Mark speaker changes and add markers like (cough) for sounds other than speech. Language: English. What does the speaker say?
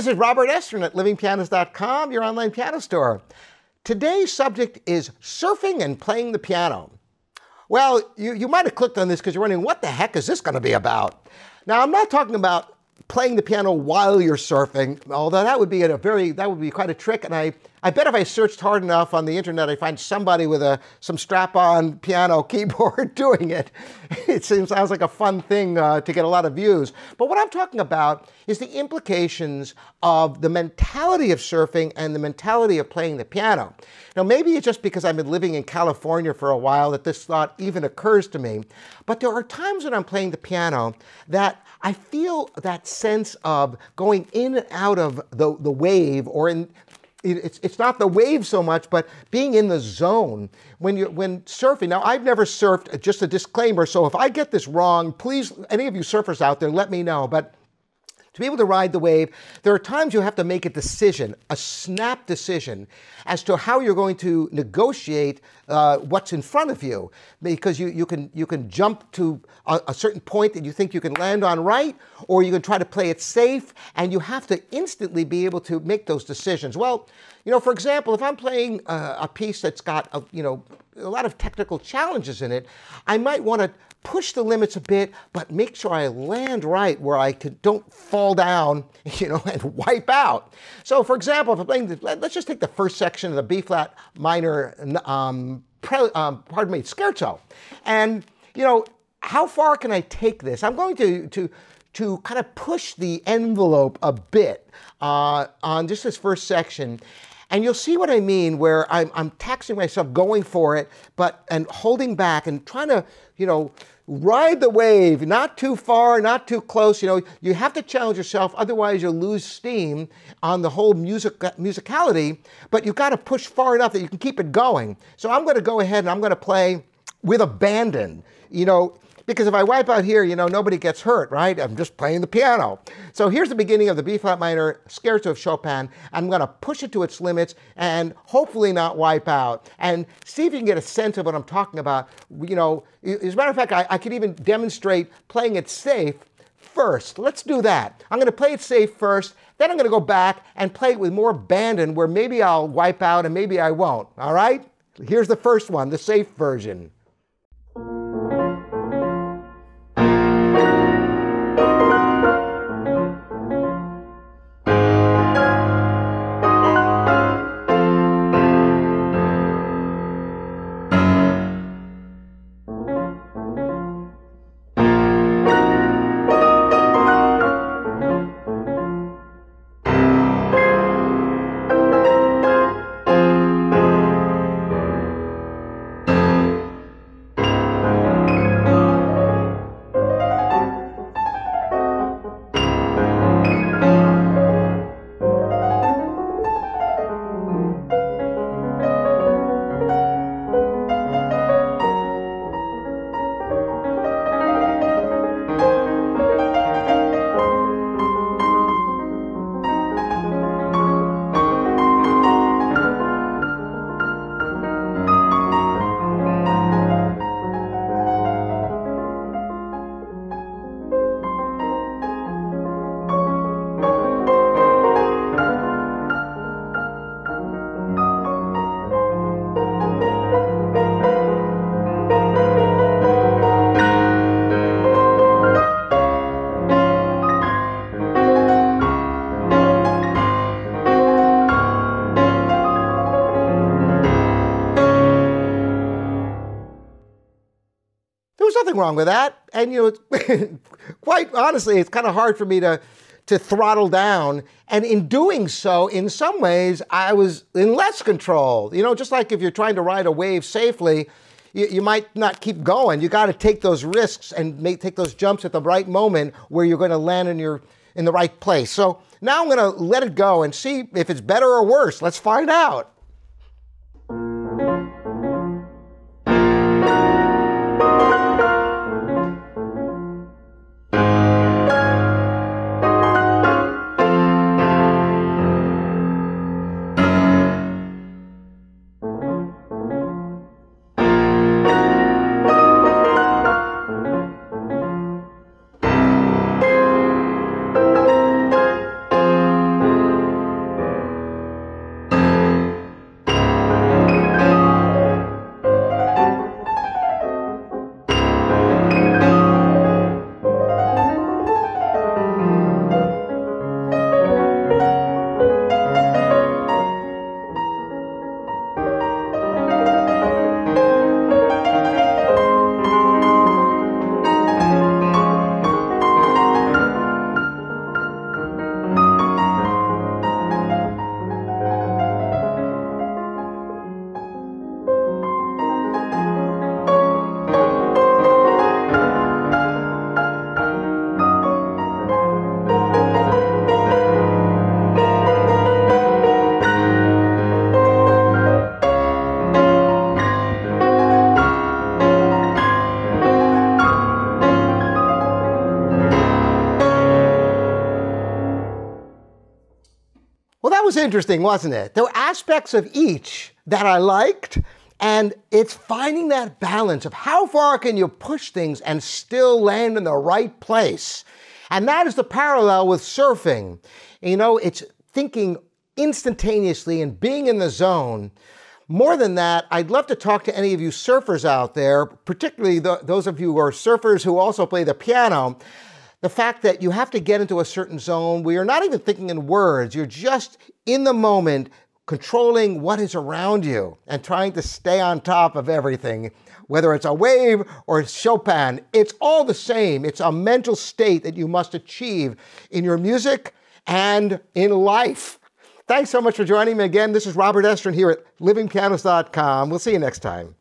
Speaker 1: this is Robert Estrin at livingpianos.com, your online piano store. Today's subject is surfing and playing the piano. Well, you, you might have clicked on this because you're wondering, what the heck is this going to be about? Now, I'm not talking about playing the piano while you're surfing, although that would be a very, that would be quite a trick, and I I bet if I searched hard enough on the internet, I'd find somebody with a some strap-on piano (laughs) keyboard doing it. It seems sounds like a fun thing uh, to get a lot of views. But what I'm talking about is the implications of the mentality of surfing and the mentality of playing the piano. Now, maybe it's just because I've been living in California for a while that this thought even occurs to me. But there are times when I'm playing the piano that I feel that sense of going in and out of the, the wave or in it's, it's not the wave so much, but being in the zone when you when surfing. Now, I've never surfed. Uh, just a disclaimer. So if I get this wrong, please, any of you surfers out there, let me know. But to be able to ride the wave, there are times you have to make a decision, a snap decision, as to how you're going to negotiate uh, what's in front of you. Because you, you, can, you can jump to a, a certain point that you think you can land on right, or you can try to play it safe, and you have to instantly be able to make those decisions. Well, you know, for example, if I'm playing uh, a piece that's got, a, you know, a lot of technical challenges in it, I might want to push the limits a bit, but make sure I land right where I could, don't fall down, (laughs) you know, and wipe out. So, for example, if I'm playing, the, let's just take the first section of the B flat minor, um, pre, um, pardon me, scherzo, and you know, how far can I take this? I'm going to to to kind of push the envelope a bit uh, on just this first section. And you'll see what I mean, where I'm, I'm taxing myself, going for it, but and holding back and trying to, you know, ride the wave, not too far, not too close. You know, you have to challenge yourself, otherwise you'll lose steam on the whole music musicality. But you've got to push far enough that you can keep it going. So I'm going to go ahead and I'm going to play with abandon. You know, because if I wipe out here, you know, nobody gets hurt, right? I'm just playing the piano. So here's the beginning of the B flat minor scherzo of Chopin. I'm going to push it to its limits and hopefully not wipe out. And see if you can get a sense of what I'm talking about. You know, as a matter of fact, I, I could even demonstrate playing it safe first. Let's do that. I'm going to play it safe first. Then I'm going to go back and play it with more abandon where maybe I'll wipe out and maybe I won't. All right? Here's the first one, the safe version. Nothing wrong with that. And you know, (laughs) quite honestly, it's kind of hard for me to to throttle down. And in doing so, in some ways, I was in less control. You know, just like if you're trying to ride a wave safely, you, you might not keep going. You got to take those risks and make, take those jumps at the right moment where you're going to land in your in the right place. So now I'm going to let it go and see if it's better or worse. Let's find out. Interesting, wasn't it? There were aspects of each that I liked, and it's finding that balance of how far can you push things and still land in the right place. And that is the parallel with surfing. You know, it's thinking instantaneously and being in the zone. More than that, I'd love to talk to any of you surfers out there, particularly the, those of you who are surfers who also play the piano. The fact that you have to get into a certain zone where you're not even thinking in words, you're just in the moment, controlling what is around you and trying to stay on top of everything. Whether it's a wave or Chopin, it's all the same. It's a mental state that you must achieve in your music and in life. Thanks so much for joining me again. This is Robert Estrin here at livingpianos.com. We'll see you next time.